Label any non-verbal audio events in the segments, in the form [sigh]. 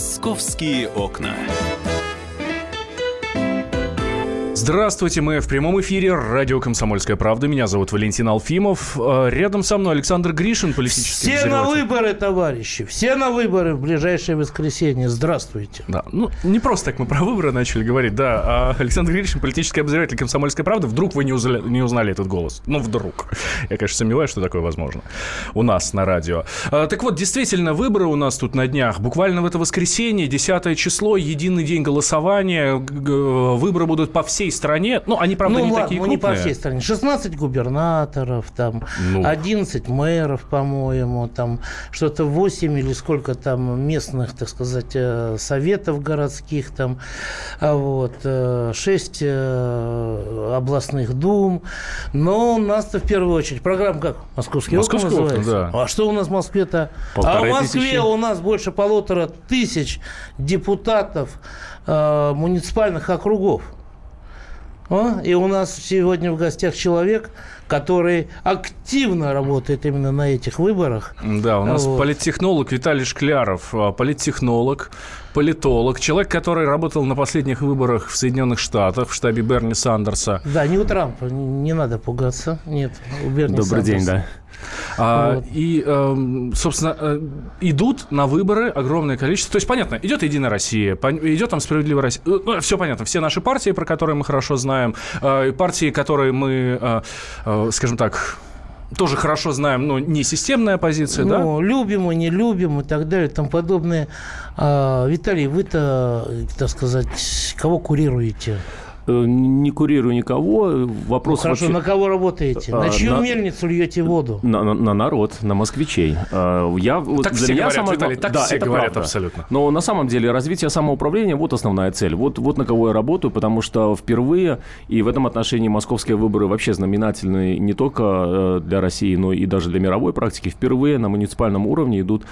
Московские окна. Здравствуйте, мы в прямом эфире радио «Комсомольская правда». Меня зовут Валентин Алфимов. Э, рядом со мной Александр Гришин, политический Все на выборы, товарищи, все на выборы в ближайшее воскресенье. Здравствуйте. Да, ну не просто так мы про выборы начали говорить, да. А Александр Гришин, политический обозреватель «Комсомольской правды». Вдруг вы не узнали, не узнали этот голос? Ну, вдруг. Я, конечно, сомневаюсь, что такое возможно у нас на радио. А, так вот, действительно, выборы у нас тут на днях. Буквально в это воскресенье, 10 число, единый день голосования. Выборы будут по всей всей стране. Ну, они, правда, ну, не ладно, такие ну, крупные. не по всей стране. 16 губернаторов, там, Ну. 11 мэров, по-моему, там, что-то 8 или сколько там местных, так сказать, э, советов городских, там, а вот, 6 областных дум. Но у нас-то в первую очередь программа как? Московские окна окна, называется? да. А что у нас в Москве-то? А в Москве тысячи. у нас больше полутора тысяч депутатов э, муниципальных округов. А? И у нас сегодня в гостях человек, который активно работает именно на этих выборах. Да, у нас Вот. политтехнолог Виталий Шкляров, а, политтехнолог, политолог, человек, который работал на последних выборах в Соединенных Штатах в штабе Берни Сандерса. Да, не у Трампа, не надо пугаться. Нет, у Берни Добрый день, Сандерса. да. А, Вот. И, эм, собственно, э, идут на выборы огромное количество. То есть, понятно, идет Единая Россия, идет там Справедливая Россия. Э, Ну, все понятно. Все наши партии, про которые мы хорошо знаем, э, партии, которые мы, э, скажем так, тоже хорошо знаем, но не системная позиция, да? Ну, любим и не любим и так далее и тому подобное. А, Виталий, вы-то, так сказать, кого курируете? Не курирую никого. Ну, Вопрос хорошо, вообще... на кого работаете? А, На чью на- мельницу льете воду? На, на- на народ, на москвичей. Э, Я, вот Так для все меня говорят, самое Виталий, так да, все это говорят правда. абсолютно. Но на самом деле развитие самоуправления вот основная цель. Вот, вот на кого я работаю, потому что впервые, и в этом отношении московские выборы вообще знаменательны не только э, для России, но и даже для мировой практики. Впервые на муниципальном уровне идут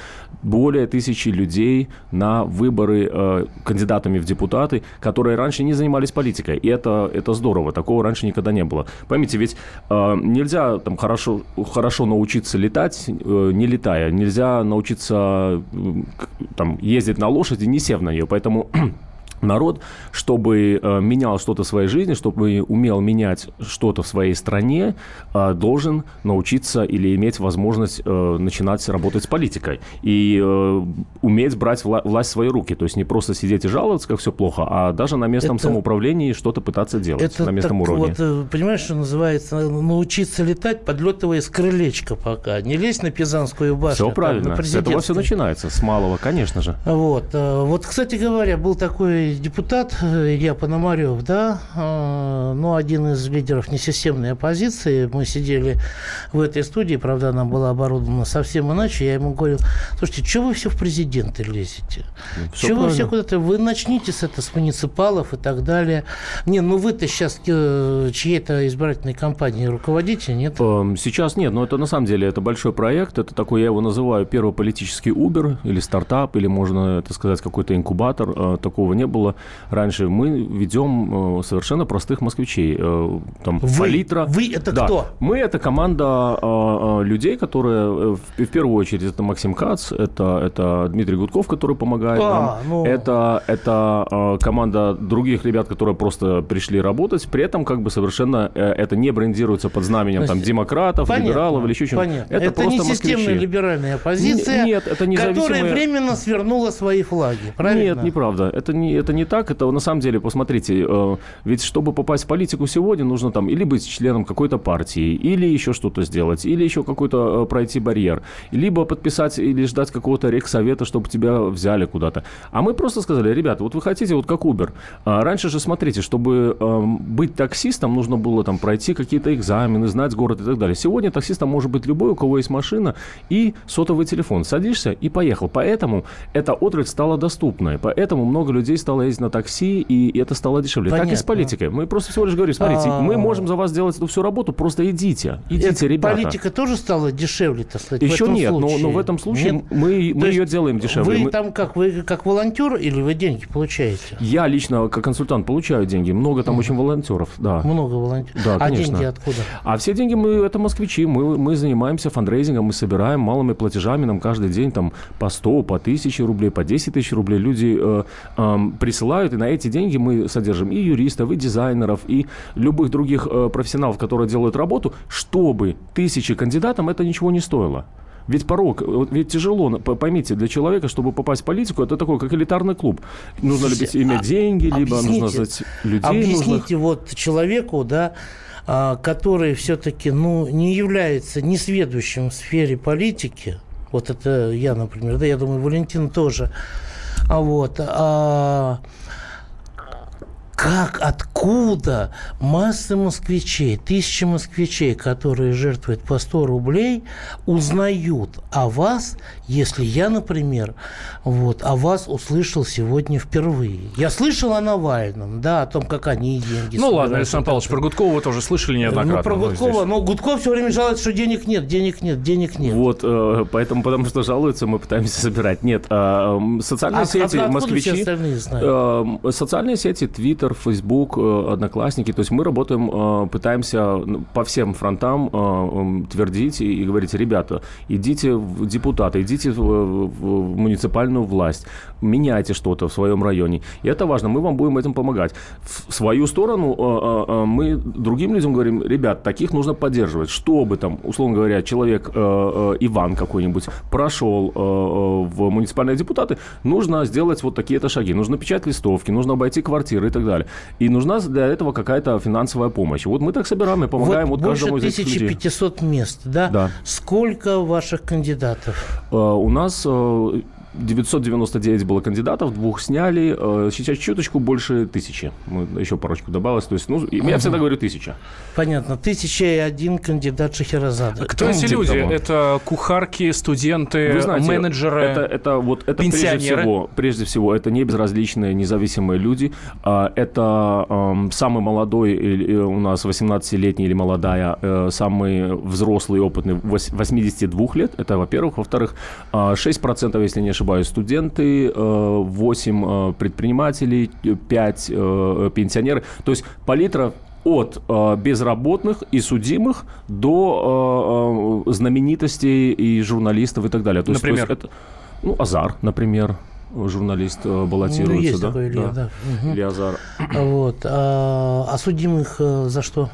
более тысячи людей на выборы э, кандидатами в депутаты, которые раньше не занимались политикой. И это, это здорово. Такого раньше никогда не было. Поймите, ведь э, нельзя там хорошо, хорошо научиться летать, э, не летая. Нельзя научиться к- там, ездить на лошади, не сев на нее. Поэтому народ, чтобы э, менял что-то в своей жизни, чтобы умел менять что-то в своей стране, э, должен научиться или иметь возможность э, начинать работать с политикой и уметь брать вла- власть в свои руки. То есть не просто сидеть и жаловаться, как все плохо, а даже на местном Это- самоуправлении что-то пытаться делать Это на местном так уровне. вот, понимаешь, что называется, научиться летать, подлетывая с крылечка пока. Не лезь на Пизанскую башню. Все там, правильно. на С этого все начинается, с малого, конечно же. Вот, вот, кстати говоря, был такой депутат э, Илья Пономарев, да, э, ну, один из лидеров несистемной оппозиции. Мы сидели в этой студии, правда, она была оборудована совсем иначе. Я ему говорил, слушайте, что вы все в президенты лезете? всё Что вы все куда-то... Вы начните с это, с муниципалов и так далее. Не, ну вы-то сейчас чьей-то избирательной кампании руководите, нет? Эм, Сейчас нет, но это на самом деле это большой проект. Это такой, я его называю, первый политический Uber или стартап, или можно это сказать какой-то инкубатор. Э, Такого не было раньше. Мы ведем э, совершенно простых москвичей. Э, Там Вы? палитра. Вы это Да. кто? Мы это команда э, людей, которые в, первую очередь это Максим Кац, это, это Дмитрий Гудков, который помогает А, нам. ну. Это, это команда других ребят, которые просто пришли работать. При этом как бы совершенно это не брендируется под знаменем там Значит, демократов, Понятно, либералов или еще чего-то. понятно. Это, Это, не просто системная москвичи. либеральная оппозиция, Н- нет, это независимые- которая временно свернула свои флаги. Правильно? Нет, неправда. Это не, это не так. Это на самом деле, посмотрите, э, ведь чтобы попасть в политику сегодня, нужно там или быть членом какой-то партии, или еще что-то сделать, или еще какой-то э, пройти барьер, либо подписать или ждать какого-то рексовета, чтобы тебя взяли куда-то. А мы просто сказали, ребята, вот вы хотите, вот как Uber. А раньше же, смотрите, чтобы э, быть таксистом, нужно было там пройти какие-то экзамены, знать город и так далее. Сегодня таксистом может быть любой, у кого есть машина и сотовый телефон. Садишься и поехал. Поэтому эта отрасль стала доступной. Поэтому много людей стало стало ездить на такси, и это стало дешевле. Понятно. Так и с политикой. Мы просто всего лишь говорим, смотрите, А-а-а. мы можем за вас сделать эту всю работу, просто идите. Идите, это ребята. Политика тоже стала дешевле, так сказать, Еще нет, но, но в этом случае нет? мы, мы ее делаем дешевле. Вы мы... там как, вы как волонтер или вы деньги получаете? Я лично как консультант получаю деньги. Много там очень волонтеров, да. Много волонтеров. Да, а деньги откуда? А все деньги мы, это москвичи. Мы, мы занимаемся фандрейзингом, мы собираем малыми платежами нам каждый день там по 100, по 1000 рублей, по 10 тысяч рублей. Люди э, э, присылают, и на эти деньги мы содержим и юристов, и дизайнеров, и любых других э, профессионалов, которые делают работу, чтобы тысячи кандидатам это ничего не стоило. Ведь порог, ведь тяжело, поймите, для человека, чтобы попасть в политику, это такой, как элитарный клуб. Нужно либо иметь деньги, либо нужно знать людей. Объясните нужных. вот человеку, да, а, который все-таки ну, не является несведущим в сфере политики, вот это я, например, да, я думаю, Валентин тоже, а вот, а, как, откуда массы москвичей, тысячи москвичей, которые жертвуют по 100 рублей, узнают о вас, если я, например, вот, о вас услышал сегодня впервые. Я слышал о Навальном, да, о том, как они деньги Ну ладно, Александр Павлович, про Гудкова вы тоже слышали неоднократно. Ну, про Гудкова, но Гудков все время жалуется, что денег нет, денег нет, денег нет. Вот, э, поэтому, потому что жалуются, мы пытаемся собирать. Нет, э, социальные а, сети, а, москвичи? Э, социальные сети, Твиттер, Твиттер, Фейсбук, э, Одноклассники. То есть мы работаем, э, пытаемся по всем фронтам э, твердить и говорить, ребята, идите в депутаты, идите в муниципальную власть, меняйте что-то в своем районе. И это важно, мы вам будем этим помогать. В свою сторону мы другим людям говорим, ребят, таких нужно поддерживать, чтобы там, условно говоря, человек Иван какой-нибудь прошел в муниципальные депутаты, нужно сделать вот такие-то шаги. Нужно печатать листовки, нужно обойти квартиры и так далее далее. И нужна для этого какая-то финансовая помощь. Вот мы так собираем и помогаем вот, вот каждому из этих людей. 1500 мест, да? Да. Сколько ваших кандидатов? Uh, у нас uh, 999 было кандидатов, двух сняли. Э, сейчас чуточку больше тысячи. Мы еще парочку добавилось. То есть, ну, я всегда говорю тысяча. Понятно. Тысяча и один кандидат Шахерезада. Кто ну, эти типа люди? Того. Это кухарки, студенты, Вы знаете, менеджеры, это, это, вот, это пенсионеры? Прежде всего, прежде всего, это не безразличные, независимые люди. А, это эм, самый молодой у нас 18-летний или молодая, э, самый взрослый, опытный 82 лет. Это, во-первых. Во-вторых, 6%, а, если не ошибаюсь, ошибаюсь, студенты, 8 э, э, предпринимателей, 5 э, пенсионеры. То есть палитра от э, безработных и судимых до э, знаменитостей и журналистов и так далее. То например? Есть, то есть это, ну, Азар, например журналист баллотируется, ну, есть да? Такой Илья, да. да. Угу. Илья Вот. А, а судимых за что?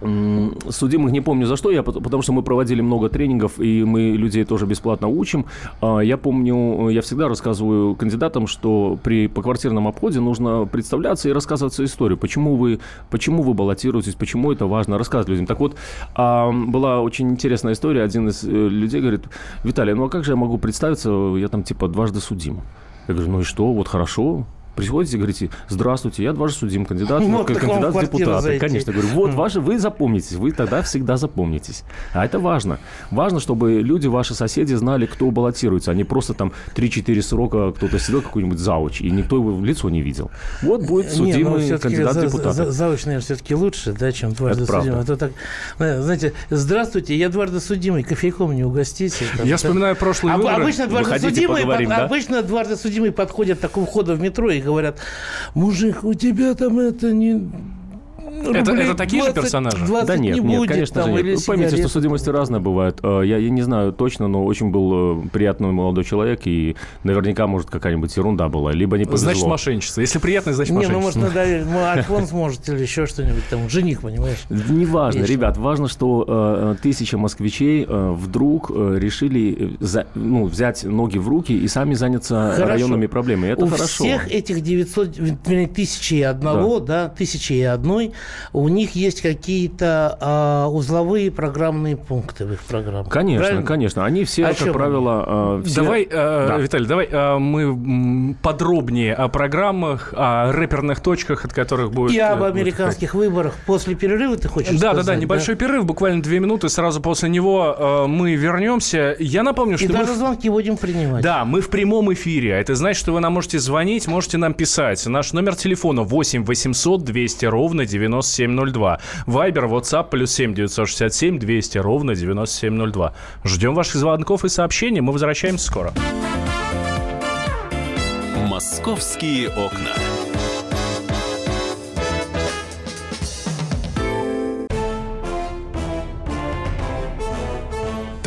Судимых не помню за что, я, потому что мы проводили много тренингов, и мы людей тоже бесплатно учим. А, я помню, я всегда рассказываю кандидатам, что при поквартирном обходе нужно представляться и рассказывать свою историю. Почему вы, почему вы баллотируетесь, почему это важно, рассказывать людям. Так вот, а, была очень интересная история. Один из э, людей говорит, Виталий, ну а как же я могу представиться, я там типа дважды судим. Я говорю, ну и что, вот хорошо, приходите, говорите, здравствуйте, я дважды судим кандидат, [laughs] ну, кандидат в депутаты. Конечно, говорю, вот ваши, вы запомнитесь, вы тогда всегда запомнитесь. А это важно. Важно, чтобы люди, ваши соседи, знали, кто баллотируется, а не просто там 3-4 срока кто-то сидел какой-нибудь зауч, и никто его в лицо не видел. Вот будет судимый не, ну, кандидат в депутаты. За, зауч, наверное, все-таки лучше, да, чем дважды это судимый. А то так, знаете, здравствуйте, я дважды судимый, кофейком не угостите. Там, я вспоминаю прошлые а, выборы. Обычно дважды, судимый, поговорим, да? обычно дважды судимый подходят к такому входу в метро и говорят, мужик, у тебя там это не это, это такие 20, же персонажи? 20 да нет, не нет, будет, конечно же нет. Вы поймите, что судимости разные бывают. Э, я, я не знаю точно, но очень был э, приятный молодой человек, и наверняка, может, какая-нибудь ерунда была, либо не повезло. Значит, мошенничество. Если приятный, значит, мошенничество. Не, ну, может. Ну, Альфонс [laughs] может или еще что-нибудь, там, жених, понимаешь? Неважно, Вечно. ребят, важно, что э, тысяча москвичей э, вдруг э, решили за, ну, взять ноги в руки и сами заняться хорошо. районными проблемами. Это У хорошо. всех этих 900, тысячи и одного, да. да, тысячи и одной у них есть какие-то а, узловые программные пункты в их программах. Конечно, Правильно? конечно. Они все, О как чем правило, все... Давай, э, Да. Виталий, давай э, мы подробнее о программах, о рэперных точках, от которых будет... И э, об будет американских выборах после перерыва ты хочешь Да, да, сказать? да, небольшой перерыв, буквально две минуты. Сразу после него э, мы вернемся. Я напомню, И что мы даже звонки будем принимать. Да, мы в прямом эфире. А Это значит, что вы нам можете звонить, можете нам писать. Наш номер телефона 8 800 200 ровно 9702. Вайбер, WhatsApp, плюс 7 967 200 ровно 9702. Ждем ваших звонков и сообщений. Мы возвращаемся скоро. «Московские окна».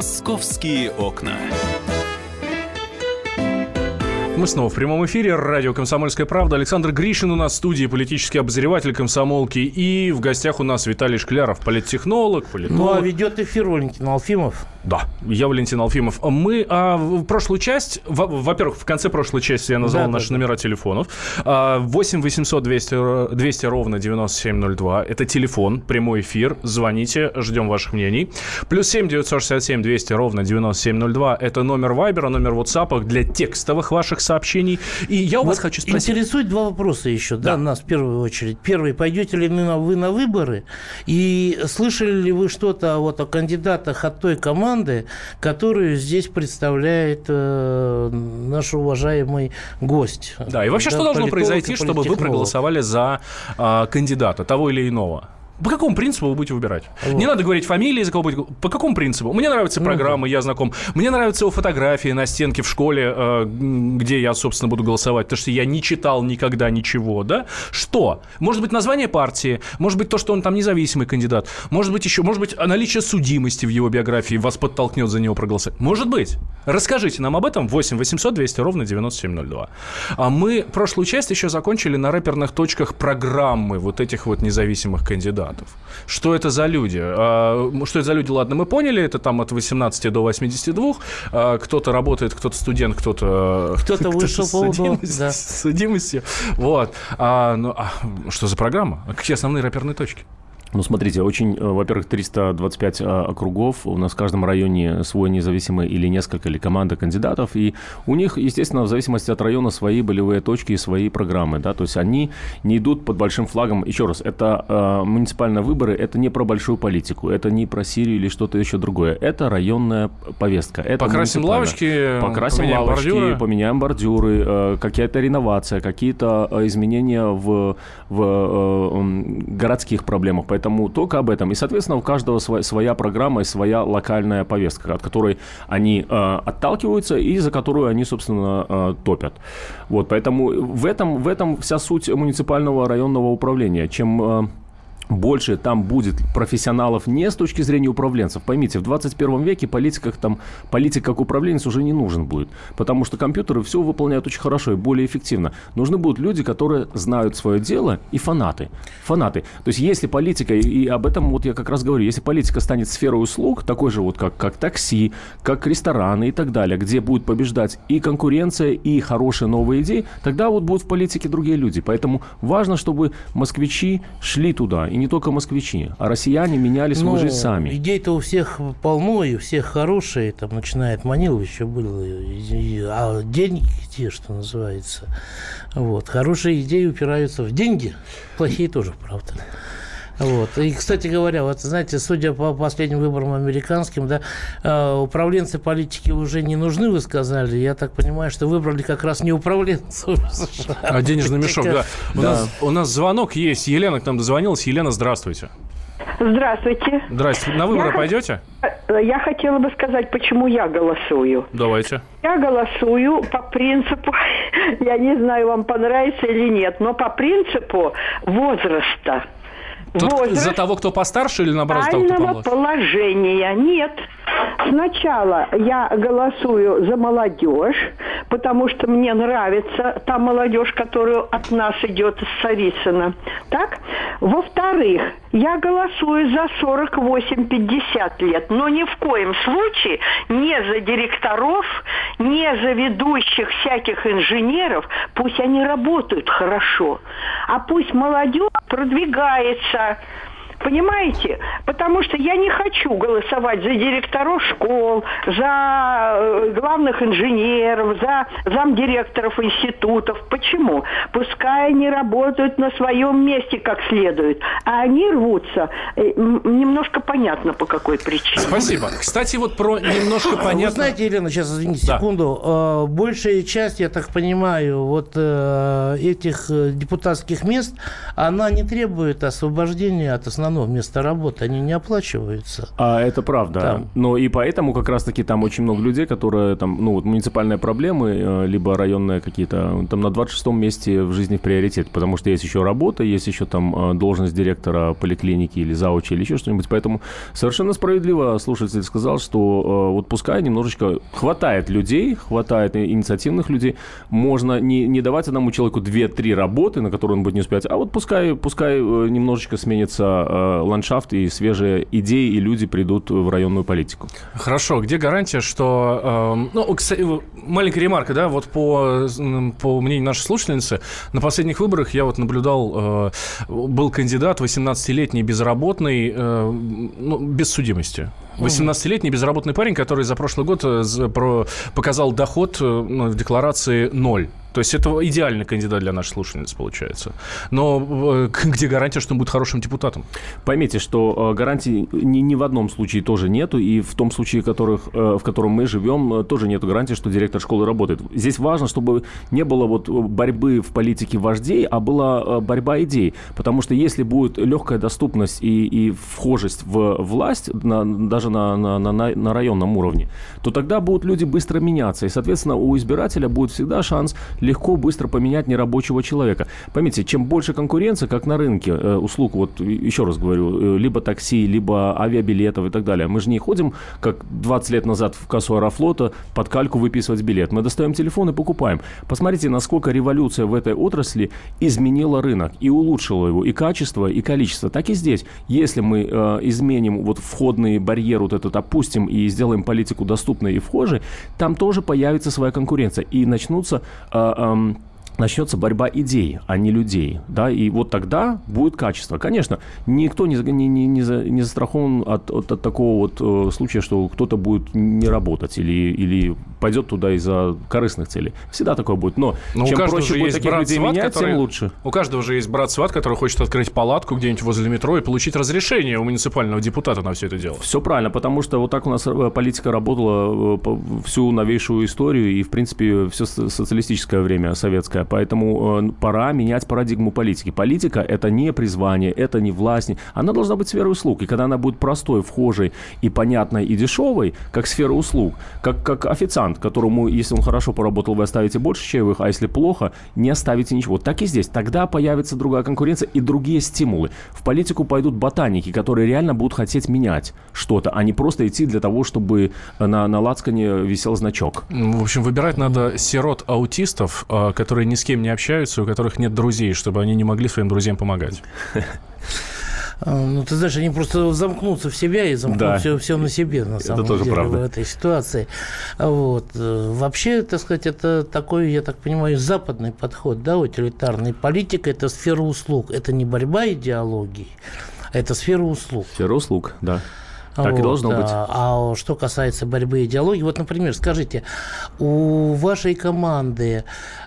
«Московские окна». Мы снова в прямом эфире. Радио «Комсомольская правда». Александр Гришин у нас в студии, политический обозреватель комсомолки. И в гостях у нас Виталий Шкляров, политтехнолог, политолог. Ну, а ведет эфир Валентин Алфимов. Да, я Валентин Алфимов. Мы а, в прошлую часть, во- во-первых, в конце прошлой части я назвал Да, да, наши да. номера телефонов. А, 8 800 200, ро- 200 ровно 9702. Это телефон, прямой эфир. Звоните, ждем ваших мнений. Плюс 7 967 200 ровно 9702. Это номер Вайбера, номер WhatsApp для текстовых ваших сообщений. И я у вас Вот хочу спросить. Интересует два вопроса еще, да. Да. нас в первую очередь. Первый, пойдете ли вы на выборы? И слышали ли вы что-то вот о кандидатах от той команды, которую здесь представляет э, наш уважаемый гость? Да, и вообще, Да, что должно произойти, чтобы вы проголосовали за а, кандидата того или иного? По какому принципу вы будете выбирать? Не надо говорить фамилии, за кого будете. По какому принципу? Мне нравятся Ну программы, я знаком. Мне нравятся его фотографии на стенке в школе, э, где я, собственно, буду голосовать, потому что я не читал никогда ничего, да? Что? Может быть, название партии, может быть, то, что он там независимый кандидат, может быть, еще, может быть, наличие судимости в его биографии вас подтолкнет за него проголосовать. Может быть. Расскажите нам об этом 8 800 200 ровно 9702. А мы прошлую часть еще закончили на рэперных точках программы вот этих вот независимых кандидатов. Что это за люди? А, Что это за люди, ладно, мы поняли, это там от 18 до 82. А, Кто-то работает, кто-то студент, кто-то... Кто-то вышел по УДО, судимостью- да. судимостью. Вот. А, ну, а что за программа? А Какие основные рэперные точки? Ну, смотрите, очень, э, во-первых, 325 а, округов, у нас в каждом районе свой независимый или несколько, или команда кандидатов, и у них, естественно, в зависимости от района свои болевые точки и свои программы, да, то есть они не идут под большим флагом, еще раз, это э, муниципальные выборы, это не про большую политику, это не про Сирию или что-то еще другое, это районная повестка. Это Покрасим лавочки, Покрасим поменяем лавочки, бордюры. поменяем бордюры, э, какая-то реновация, какие-то э, изменения в, в э, городских проблемах. Поэтому только об этом. И, соответственно, у каждого сва- своя программа и своя локальная повестка, от которой они э, отталкиваются и за которую они, собственно, э, топят. Вот, поэтому в этом, в этом вся суть муниципального районного управления. Чем э, больше там будет профессионалов не с точки зрения управленцев. Поймите, в 21 веке политика, там, политик как управленец уже не нужен будет, потому что компьютеры все выполняют очень хорошо и более эффективно. Нужны будут люди, которые знают свое дело и фанаты. Фанаты. То есть если политика, и об этом вот я как раз говорю, если политика станет сферой услуг, такой же вот как, как такси, как рестораны и так далее, где будет побеждать и конкуренция, и хорошие новые идеи, тогда вот будут в политике другие люди. Поэтому важно, чтобы москвичи шли туда, и не только москвичи, а россияне меняли свою Ну, жизнь сами. Идей-то у всех полно, и у всех хорошие. Там, начиная от Манилова еще было. и- и- а деньги где, что называется. Вот. Хорошие идеи упираются в деньги. Плохие тоже, правда. Вот. И, кстати говоря, вот знаете, судя по последним выборам американским, да, э, управленцы политики уже не нужны, вы сказали. Я так понимаю, что выбрали как раз не управленцев США. А денежный мешок, да. У, Да. Нас, у нас звонок есть. Елена к нам дозвонилась. Елена, здравствуйте. Здравствуйте. Здрасте. На выборы Я пойдете? Э, Я хотела бы сказать, почему я голосую. Давайте. Я голосую по принципу, [laughs] я не знаю, вам понравится или нет, но по принципу возраста. Тут Возраст за того, кто постарше или наоборот за того, кто помладше? положения. Нет. Сначала я голосую за молодежь, потому что мне нравится та молодежь, которая от нас идет из Царицына. Так? Во-вторых, я голосую за 48-50 лет, но ни в коем случае не за директоров, не за ведущих всяких инженеров. Пусть они работают хорошо, а пусть молодежь продвигается. deixar Понимаете? Потому что я не хочу голосовать за директоров школ, за э, главных инженеров, за замдиректоров институтов. Почему? Пускай они работают на своем месте как следует, а они рвутся. э, Немножко понятно, по какой причине. Спасибо. Кстати, вот про немножко Вы понятно... знаете, Елена, сейчас, извините, Да. секунду. Э, Большая часть, я так понимаю, вот этих депутатских мест, она не требует освобождения от основного места работы. Они не оплачиваются. А это правда. Там. Но и поэтому как раз-таки там очень много людей, которые там, ну, вот муниципальные проблемы, э, либо районные какие-то, там на 26-м месте в жизни в приоритет, потому что есть еще работа, есть еще там э, должность директора поликлиники или заучи или еще что-нибудь. Поэтому совершенно справедливо слушатель сказал, что э, вот пускай немножечко хватает людей, хватает инициативных людей, можно не, не давать одному человеку 2-3 работы, на которые он будет не успевать, а вот пускай, пускай э, немножечко сменится э, ландшафт и свежие идеи, и люди придут в районную политику. Хорошо, где гарантия, что... эм, ну, кстати, маленькая ремарка, да, вот по, по мнению нашей слушательницы, на последних выборах я вот наблюдал, э, был кандидат 18-летний безработный, э, ну, без судимости. 18-летний безработный парень, который за прошлый год э, показал доход э, ну, в декларации ноль. То есть это идеальный кандидат для нашей слушательницы, получается. Но э, [laughs] где гарантия, что он будет хорошим депутатом? Поймите, что гарантий ни, ни в одном случае тоже нету, и в том случае, которых, в котором мы живем, тоже нету гарантии, что директор школы работает. Здесь важно, чтобы не было вот борьбы в политике вождей, а была борьба идей. Потому что если будет легкая доступность и, и вхожесть в власть, на- даже на, на, на, на- районном уровне, то тогда будут люди быстро меняться. И, соответственно, у избирателя будет всегда шанс легко, быстро поменять нерабочего человека. Поймите, чем больше конкуренция, как на рынке э, услуг, вот еще раз говорю, э, либо такси, либо авиабилетов и так далее. Мы же не ходим, как 20 лет назад в кассу Аэрофлота, под кальку выписывать билет. Мы достаем телефон и покупаем. Посмотрите, насколько революция в этой отрасли изменила рынок и улучшила его, и качество, и количество. Так и здесь. Если мы э, изменим вот входный барьер вот этот, опустим и сделаем политику доступной и вхожей, там тоже появится своя конкуренция. И начнутся... э, эм, начнется борьба идей, а не людей, да, и вот тогда будет качество. Конечно, никто не, не, не, не, за- не застрахован от, от, от такого вот э, случая, что кто-то будет не работать или, или пойдет туда из-за корыстных целей. Всегда такое будет, но, Но чем проще будет таких брат людей сват, менять, который- тем лучше. У каждого же есть брат сват, который хочет открыть палатку где-нибудь возле метро и получить разрешение у муниципального депутата на все это дело. Все правильно, потому что вот так у нас э, политика работала э, всю новейшую историю и, в принципе, все социалистическое время советское. Поэтому э, пора менять парадигму политики. Политика – это не призвание, это не власть. Она должна быть сферой услуг. И когда она будет простой, вхожей и понятной и дешевой, как сфера услуг, как, как официант, которому, если он хорошо поработал, вы оставите больше чаевых, а если плохо, не оставите ничего. Так и здесь. Тогда появится другая конкуренция и другие стимулы. В политику пойдут ботаники, которые реально будут хотеть менять что-то, а не просто идти для того, чтобы на, на лацкане висел значок. В общем, выбирать надо сирот-аутистов, а, которые ни с кем не общаются, у которых нет друзей, чтобы они не могли своим друзьям помогать. [laughs] А, Ну, ты знаешь, они просто замкнутся в себя и замкнут Да. все, все на себе, на самом тоже деле, правда. в этой ситуации. Вот. Э, Вообще, так сказать, это такой, я так понимаю, западный подход, да, утилитарный. Политика – это сфера услуг, это не борьба идеологий, а это сфера услуг. Сфера услуг, да. Так и Вот, должно быть. А, а что касается борьбы идеологии, вот, например, скажите, у вашей команды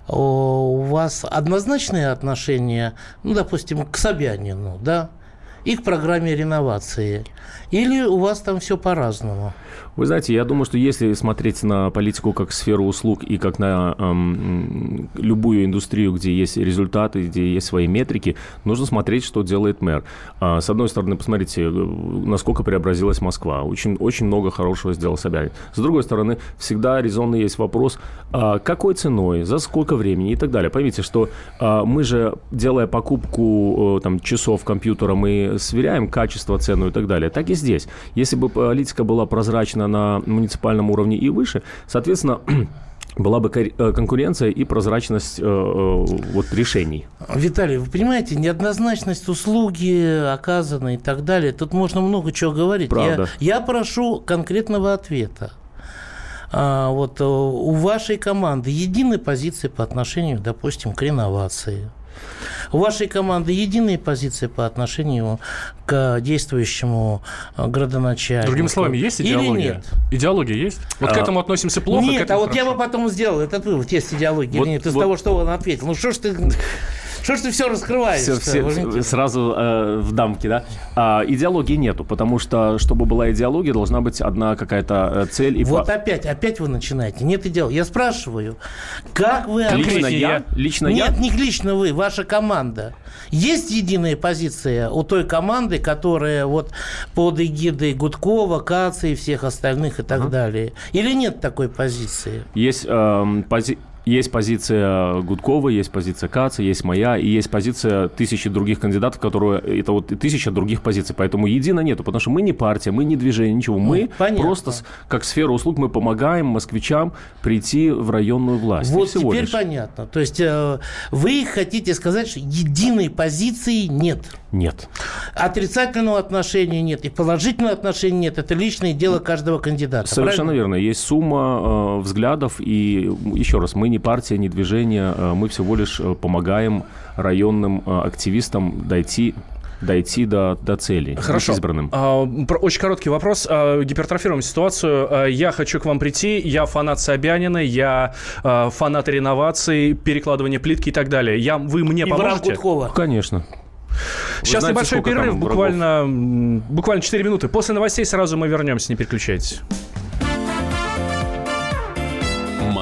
у вас однозначные отношения, ну, допустим, к Собянину, да? И к программе реновации? Или у вас там все по-разному? Вы знаете, я думаю, что если смотреть на политику как сферу услуг и как на эм, любую индустрию, где есть результаты, где есть свои метрики, нужно смотреть, что делает мэр. А, с одной стороны, посмотрите, насколько преобразилась Москва. Очень, очень много хорошего сделал Собянин. С другой стороны, всегда резонный есть вопрос, а, какой ценой, за сколько времени и так далее. Поймите, что а, мы же, делая покупку там, часов компьютера, мы сверяем качество, цену и так далее. Так и здесь. Если бы политика была прозрачна на муниципальном уровне и выше, соответственно, [clears throat] была бы э, конкуренция и прозрачность э, э, вот, решений. Виталий, вы понимаете, неоднозначность услуги оказанной и так далее, тут можно много чего говорить. Правда. Я, я прошу конкретного ответа. А, вот у вашей команды единой позиции по отношению, допустим, к реновации – у вашей команды единые позиции по отношению к действующему э, градоначальнику? Другими словами, есть идеология? Или нет? Идеология есть? Вот а, к этому относимся плохо? Нет, а вот хорошо. я бы потом сделал этот вывод, есть идеология вот, или нет, из вот, того, что он ответил. Ну что ж ты... Что ж ты все раскрываешь? Все, все, сразу э, в дамке, да? А, идеологии нету, потому что, чтобы была идеология, должна быть одна какая-то э, цель и Вот опять, опять вы начинаете. Нет идеологии. Я спрашиваю, как вы... Лично я? Лично Нет, я? не лично вы, ваша команда. Есть единая позиция у той команды, которая вот под эгидой Гудкова, Каца и всех остальных и так uh-huh. далее? Или нет такой позиции? Есть э, пози есть позиция Гудкова, есть позиция Каца, есть моя, и есть позиция тысячи других кандидатов, которые... Это вот тысяча других позиций. Поэтому едино нету, потому что мы не партия, мы не движение, ничего. Мы ну, просто, как сфера услуг, мы помогаем москвичам прийти в районную власть. Вот теперь лишь. понятно. То есть э, вы хотите сказать, что единой позиции нет? Нет. Отрицательного отношения нет, и положительного отношения нет. Это личное дело каждого кандидата. Совершенно правильно? верно. Есть сумма э, взглядов, и еще раз, мы не партия, не движение, э, мы всего лишь э, помогаем районным э, активистам дойти дойти до, до цели. Хорошо. Избранным. А, очень короткий вопрос. А, гипертрофируем ситуацию. А, я хочу к вам прийти. Я фанат Собянина, я а, фанат реновации, перекладывания плитки и так далее. Я, вы мне и поможете? Гудкова. Конечно. Сейчас знаете, небольшой перерыв, буквально, буквально 4 минуты. После новостей сразу мы вернемся, не переключайтесь.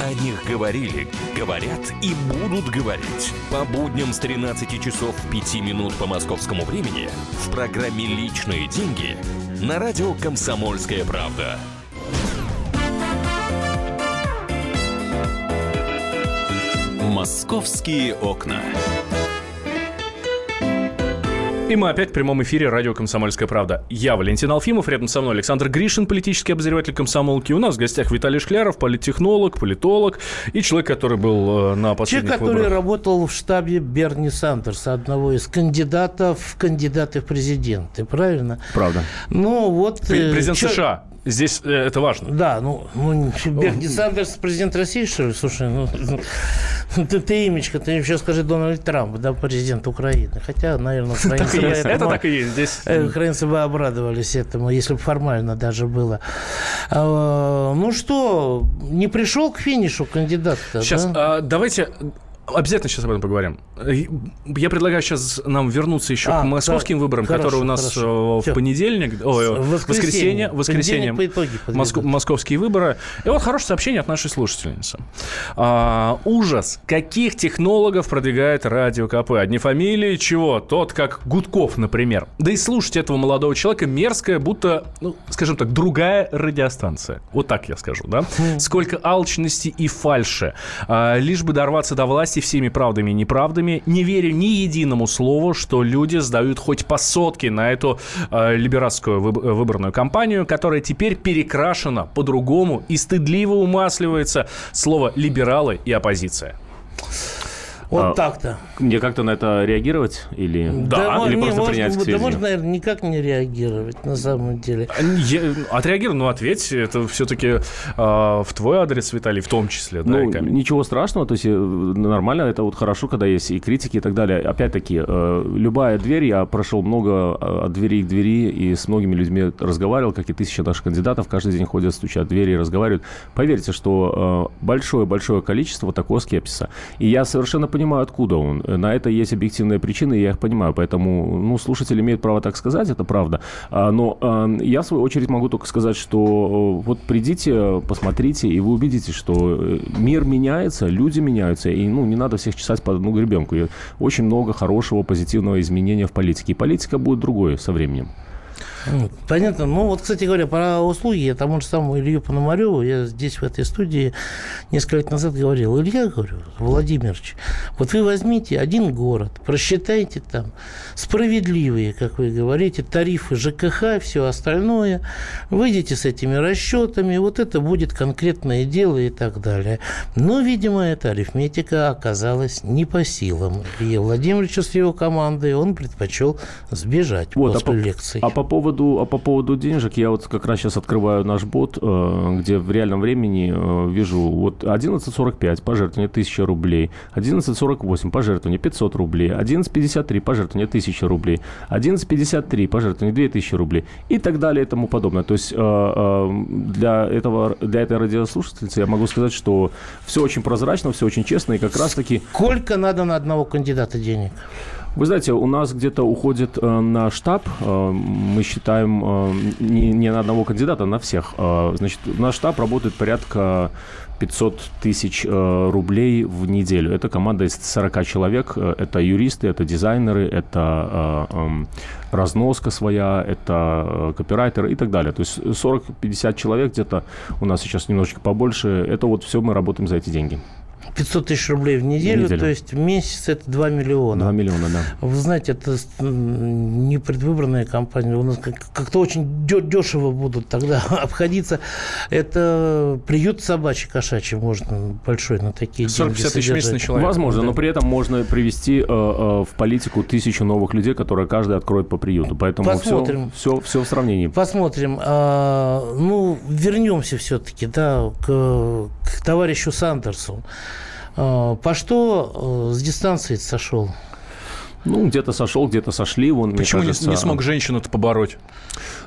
О них говорили, говорят и будут говорить. По будням с 13 часов 5 минут по московскому времени в программе «Личные деньги» на радио «Комсомольская правда». «Московские окна». И мы опять в прямом эфире радио «Комсомольская правда». Я Валентин Алфимов, рядом со мной Александр Гришин, политический обозреватель комсомолки. У нас в гостях Виталий Шкляров, политтехнолог, политолог и человек, который был э, на последних Человек, который выборах. работал в штабе Берни Сандерса, одного из кандидатов в кандидаты в президенты, правильно? Правда. Ну вот... Э, президент чё... США. Здесь э, это важно. Да, ну, ну Берни Сандерс президент России, что ли? Слушай, ну, ну ты, ты имечко, ты еще скажи Дональд Трамп, да, президент Украины. Хотя, наверное, украинцы бы, это так и есть. Здесь... Э, украинцы бы обрадовались этому, если бы формально даже было. А, ну что, не пришел к финишу кандидат Сейчас, а, давайте Обязательно сейчас об этом поговорим. Я предлагаю сейчас нам вернуться еще а, к московским да, выборам, хорошо, которые у нас хорошо. в Все. понедельник, ой, воскресенье, воскресенье, Моск, московские выборы. И вот хорошее сообщение от нашей слушательницы. А, ужас, каких технологов продвигает радио КП? Одни фамилии, чего? Тот, как Гудков, например. Да и слушать этого молодого человека мерзкая, будто, ну, скажем так, другая радиостанция. Вот так я скажу, да? Хм. Сколько алчности и фальши. А, лишь бы дорваться до власти всеми правдами и неправдами. Не верю ни единому слову, что люди сдают хоть по сотке на эту э, либератскую выб- выборную кампанию, которая теперь перекрашена по-другому и стыдливо умасливается слово «либералы» и «оппозиция». Вот А, так-то. Мне как-то на это реагировать или, Да, мо- или не, просто может, принять к да можно, наверное, никак не реагировать на самом деле. Я- Отреагируй, ну ответь, это все-таки в твой адрес, Виталий, в том числе, да, Ну, и камень. ничего страшного, то есть э, нормально, это вот хорошо, когда есть и критики и так далее. Опять-таки, э, любая дверь, я прошел много э, от двери к двери и с многими людьми разговаривал, как и тысячи наших кандидатов, каждый день ходят, стучат в двери и разговаривают. Поверьте, что э, большое-большое количество такого скепсиса. И я совершенно понимаю, откуда он. На это есть объективные причины, я их понимаю, поэтому, ну, слушатели имеют право так сказать, это правда. А, Но э, я, в свою очередь, могу только сказать, что э, вот придите, посмотрите, и вы увидите, что э, мир меняется, люди меняются, и, ну, не надо всех чесать под одну гребенку. И очень много хорошего, позитивного изменения в политике. И политика будет другой со временем. М, Понятно. Ну, вот, кстати говоря, про услуги, я тому же самому Илью Пономареву, я здесь, в этой студии, несколько лет назад говорил, Илья, говорю, Владимирович, вот вы возьмите один город, просчитайте там справедливые, как вы говорите, тарифы ЖКХ, все остальное, выйдите с этими расчетами, вот это будет конкретное дело и так далее. Но, видимо, эта арифметика оказалась не по силам Илье Владимировичу с его командой, он предпочел сбежать Вот, а после по- лекции. А по поводу, а по поводу денежек, я вот как раз сейчас открываю наш бот, э, где в реальном времени э, вижу вот 11.45 пожертвование 1000 рублей, 11.48 пожертвование 500 рублей, 11.53 пожертвование 1000 рублей, 11.53 пожертвование 2000 рублей и так далее и тому подобное. То есть э, для, этого, для этой радиослушательницы я могу сказать, что все очень прозрачно, все очень честно и как раз-таки Сколько надо на одного кандидата денег? Вы знаете, у нас где-то уходит э, на штаб, э, мы считаем э, не, не на одного кандидата, а на всех. Э, значит, наш штаб работает порядка 500 тысяч э, рублей в неделю. Это команда из 40 человек. Э, Это юристы, это дизайнеры, это э, эм, разноска своя, это э, копирайтеры и так далее. То есть 40-50 человек где-то у нас сейчас немножечко побольше. Это вот все мы работаем за эти деньги. 500 тысяч рублей в неделю, неделю. то есть в месяц это 2 миллиона. 2 миллиона, да. Вы знаете, это не предвыборная кампания. У нас как- как-то очень дешево будут тогда [laughs] обходиться. Это приют собачий, кошачий можно большой на такие деньги 40-50 тысяч в месяц на человека. Возможно, Да. но при этом можно привести э, э, в политику тысячу новых людей, которые каждый откроет по приюту. Поэтому все, Посмотрим. все, все в сравнении. Посмотрим. А, ну, вернемся все-таки да, к, к товарищу Сандерсу. А, по что э, с дистанции сошел? Ну, где-то сошел, где-то сошли. Вон, Почему не- кажется, не смог женщину-то побороть?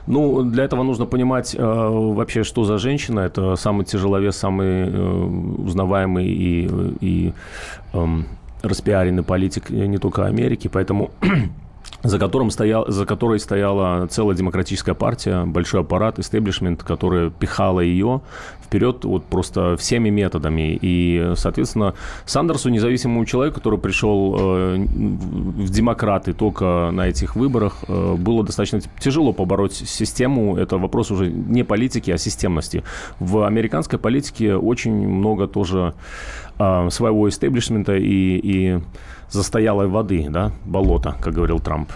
Ну, для этого нужно понимать э, вообще, что за женщина. Это самый тяжеловес, самый э, узнаваемый и, и эм, распиаренный политик э, не только Америки. Поэтому за, которым стоял, за которой стояла целая демократическая партия, большой аппарат, истеблишмент, который пихала ее вперед вот просто всеми методами. И, соответственно, Сандерсу, независимому человеку, который пришел э, в демократы только на этих выборах, э, было достаточно тяжело побороть систему. Это вопрос уже не политики, а системности. В американской политике очень много тоже э, своего истеблишмента и, и застоялой воды, да, болота, как говорил Трамп.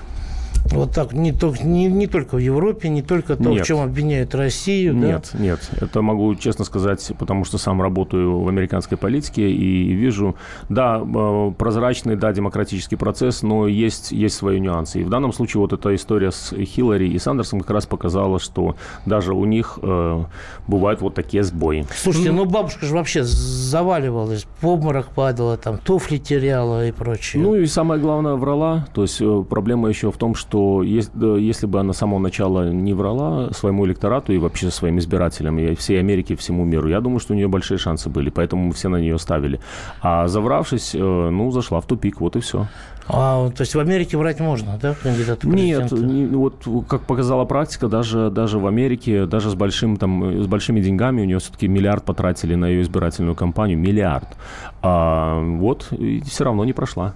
Вот так, не, только, не, не только в Европе, не только то, Нет. в чем обвиняют Россию. да? Нет, нет, это могу честно сказать, потому что сам работаю в американской политике и вижу, да, э, прозрачный, да, демократический процесс, но есть, есть свои нюансы. И в данном случае вот эта история с Хиллари и Сандерсом как раз показала, что даже у них э, бывают вот такие сбои. Слушайте, ну бабушка же вообще заваливалась, в обморок падала, там туфли теряла и прочее. Ну и самое главное, врала. То есть э, проблема еще в том, что да, если бы она с самого начала не врала своему электорату и вообще своим избирателям, и всей Америке, всему миру, я думаю, что у нее большие шансы были, поэтому мы все на нее ставили. А завравшись, э, ну, зашла в тупик, вот и все. А, то есть в Америке врать можно, да, кандидату Нет, не- вот как показала практика, даже, даже в Америке, даже с, большим, там, э, с большими деньгами, у нее все-таки миллиард потратили на ее избирательную кампанию, миллиард. А, вот, и все равно не прошла.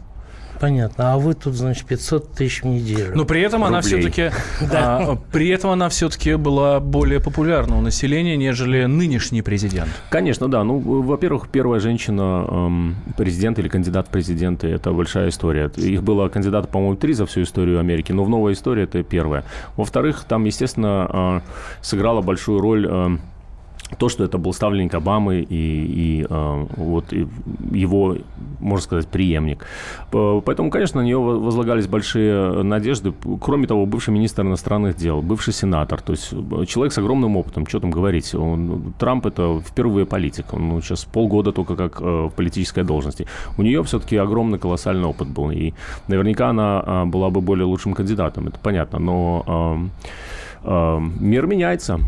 Понятно. А вы тут, значит, 500 тысяч в неделю. Но при этом она Рублей. все-таки, [laughs] при этом она все-таки была более популярна у населения, нежели нынешний президент. Конечно, да. Ну, во-первых, первая женщина эм, президент или кандидат в президенты – это большая история. Их было кандидатов, по-моему, три за всю историю Америки, но в новой истории это первая. Во-вторых, там, естественно, э, сыграла большую роль э, то, что это был ставленник Обамы и, и э, вот и его, можно сказать, преемник. Поэтому, конечно, на нее возлагались большие надежды. Кроме того, бывший министр иностранных дел, бывший сенатор, то есть человек с огромным опытом, что там говорить. Он, Трамп это впервые политик, он ну, сейчас полгода только как э, в политической должности. У нее все-таки огромный колоссальный опыт был, и наверняка она э, была бы более лучшим кандидатом, это понятно, но э, э, мир меняется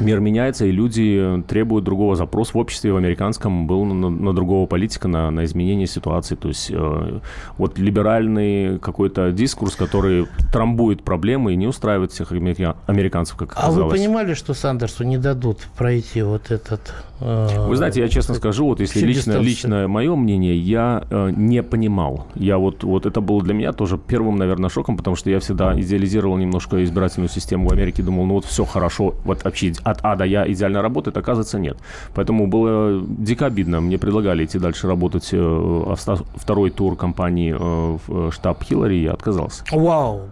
мир меняется, и люди требуют другого. Запрос в обществе в американском был на, на другого политика, на, на изменение ситуации. То есть э, вот либеральный какой-то дискурс, который трамбует проблемы и не устраивает всех американцев, как оказалось. А вы понимали, что Сандерсу не дадут пройти вот этот... Э, вы знаете, я честно скажу, вот если лично, лично мое мнение, я э, не понимал. Я вот, вот это было для меня тоже первым, наверное, шоком, потому что я всегда идеализировал немножко избирательную систему в Америке, думал, ну вот все хорошо, вот вообще от А до Я идеально работает, оказывается, нет. Поэтому было дико обидно. Мне предлагали идти дальше работать э, второй тур компании э, в штаб Хиллари, и я отказался. Вау!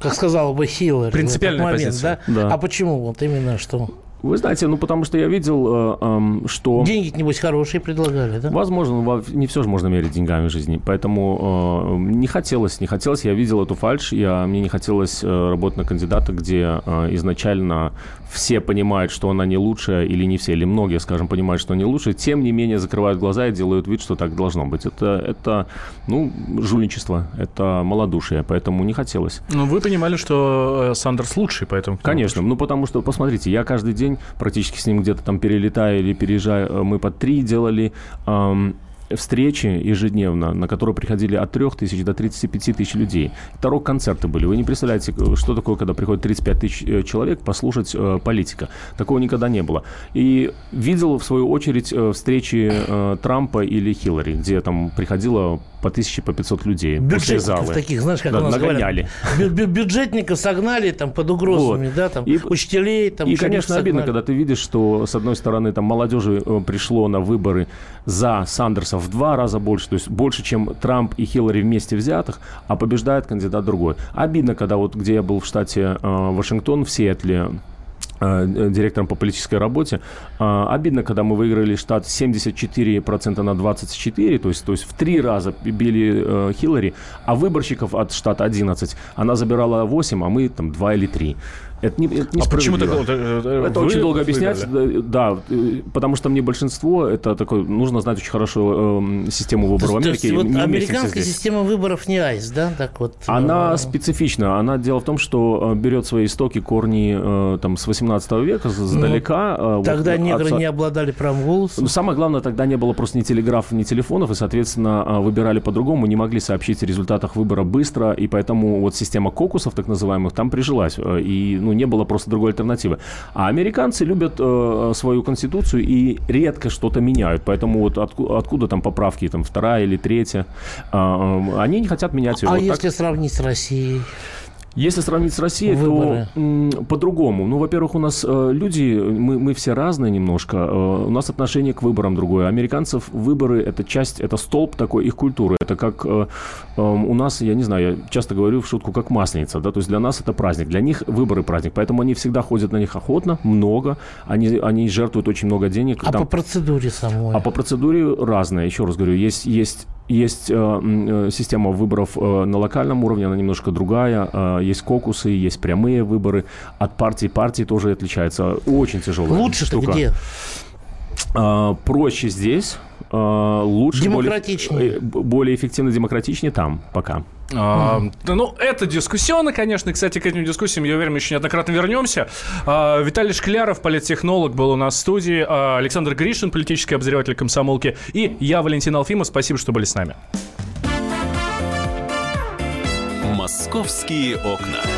Как сказала бы Хиллари. Принципиальная момент, позиция. Да? да? А почему? Вот именно что? Вы знаете, ну потому что я видел, э, э, что... Деньги, небось, хорошие предлагали, да? Возможно, не все же можно мерить деньгами в жизни. Поэтому э, не хотелось, не хотелось. Я видел эту фальш, я, мне не хотелось э, работать на кандидата, где э, изначально все понимают, что она не лучшая, или не все, или многие, скажем, понимают, что не лучшая, тем не менее закрывают глаза и делают вид, что так должно быть. Это, это ну, жульничество, это малодушие, поэтому не хотелось. Ну, вы понимали, что Сандерс лучший, поэтому... Конечно, ну, потому что, посмотрите, я каждый день практически с ним где-то там перелетаю или переезжаю, э, мы по три делали, встречи ежедневно, на которые приходили от 3 тысяч до 35 тысяч людей. Это рок-концерты были. Вы не представляете, что такое, когда приходит 35 тысяч э, человек послушать э, политика. Такого никогда не было. И видел, в свою очередь, э, встречи э, Трампа или Хиллари, где там приходило по тысяче, по 500 людей после залы. таких, знаешь, как да, у нас нагоняли. говорят, бюджетников согнали там под угрозами, вот. да, там, и, учителей там. И, конечно, согнали. обидно, когда ты видишь, что, с одной стороны, там молодежи э, пришло на выборы за Сандерса в два раза больше, то есть больше, чем Трамп и Хиллари вместе взятых, а побеждает кандидат другой. Обидно, когда вот, где я был в штате э, Вашингтон, в Сиэтле, директором по политической работе. А, обидно, когда мы выиграли штат 74% на 24, то есть, то есть в три раза били э, Хиллари, а выборщиков от штата 11 она забирала 8, а мы там 2 или 3. Это не, это не а почему такое? Это, это очень долго объяснять. Выиграли? Да, э, потому что мне большинство, это такое, нужно знать очень хорошо э, систему выборов в Америке. То есть, вот американская система выборов не айс, да? Так вот, она э... специфична. Она дело в том, что э, берет свои истоки, корни э, там, с 18 века, сдалека. Ну, тогда вот, негры от... не обладали правом голоса. Ну, самое главное, тогда не было просто ни телеграфов, ни телефонов, и, соответственно, выбирали по-другому, не могли сообщить о результатах выбора быстро, и поэтому вот система кокусов, так называемых, там прижилась. И ну, не было просто другой альтернативы. А американцы любят э, свою конституцию и редко что-то меняют. Поэтому вот откуда, откуда там поправки, там вторая или третья, э, э, они не хотят менять ее. А вот если так. сравнить с Россией? Если сравнить с Россией, Выборы. то по-другому. Ну, во-первых, у нас э, люди, мы, мы все разные немножко. Э, у нас отношение к выборам другое. Американцев выборы – это часть, это столб такой их культуры. Это как э, э, у нас, я не знаю, я часто говорю в шутку, как масленица. Да? То есть для нас это праздник, для них выборы праздник. Поэтому они всегда ходят на них охотно, много. Они, они жертвуют очень много денег. А там, по процедуре самой? А по процедуре разное. Еще раз говорю, есть, есть есть э, э, система выборов э, на локальном уровне, она немножко другая. Э, есть кокусы, есть прямые выборы. От партии партии тоже отличается. Очень тяжелая Лучше-то где? Э, проще здесь. Э, лучше. Более, более эффективно, демократичнее там пока. Ну, это дискуссионно, конечно. Кстати, к этим дискуссиям, я уверен, мы еще неоднократно вернемся. А, Виталий Шкляров, политтехнолог, был у нас в студии. А, Александр Гришин, политический обозреватель комсомолки. И я, Валентин Алфимов. Спасибо, что были с нами. «Московские окна».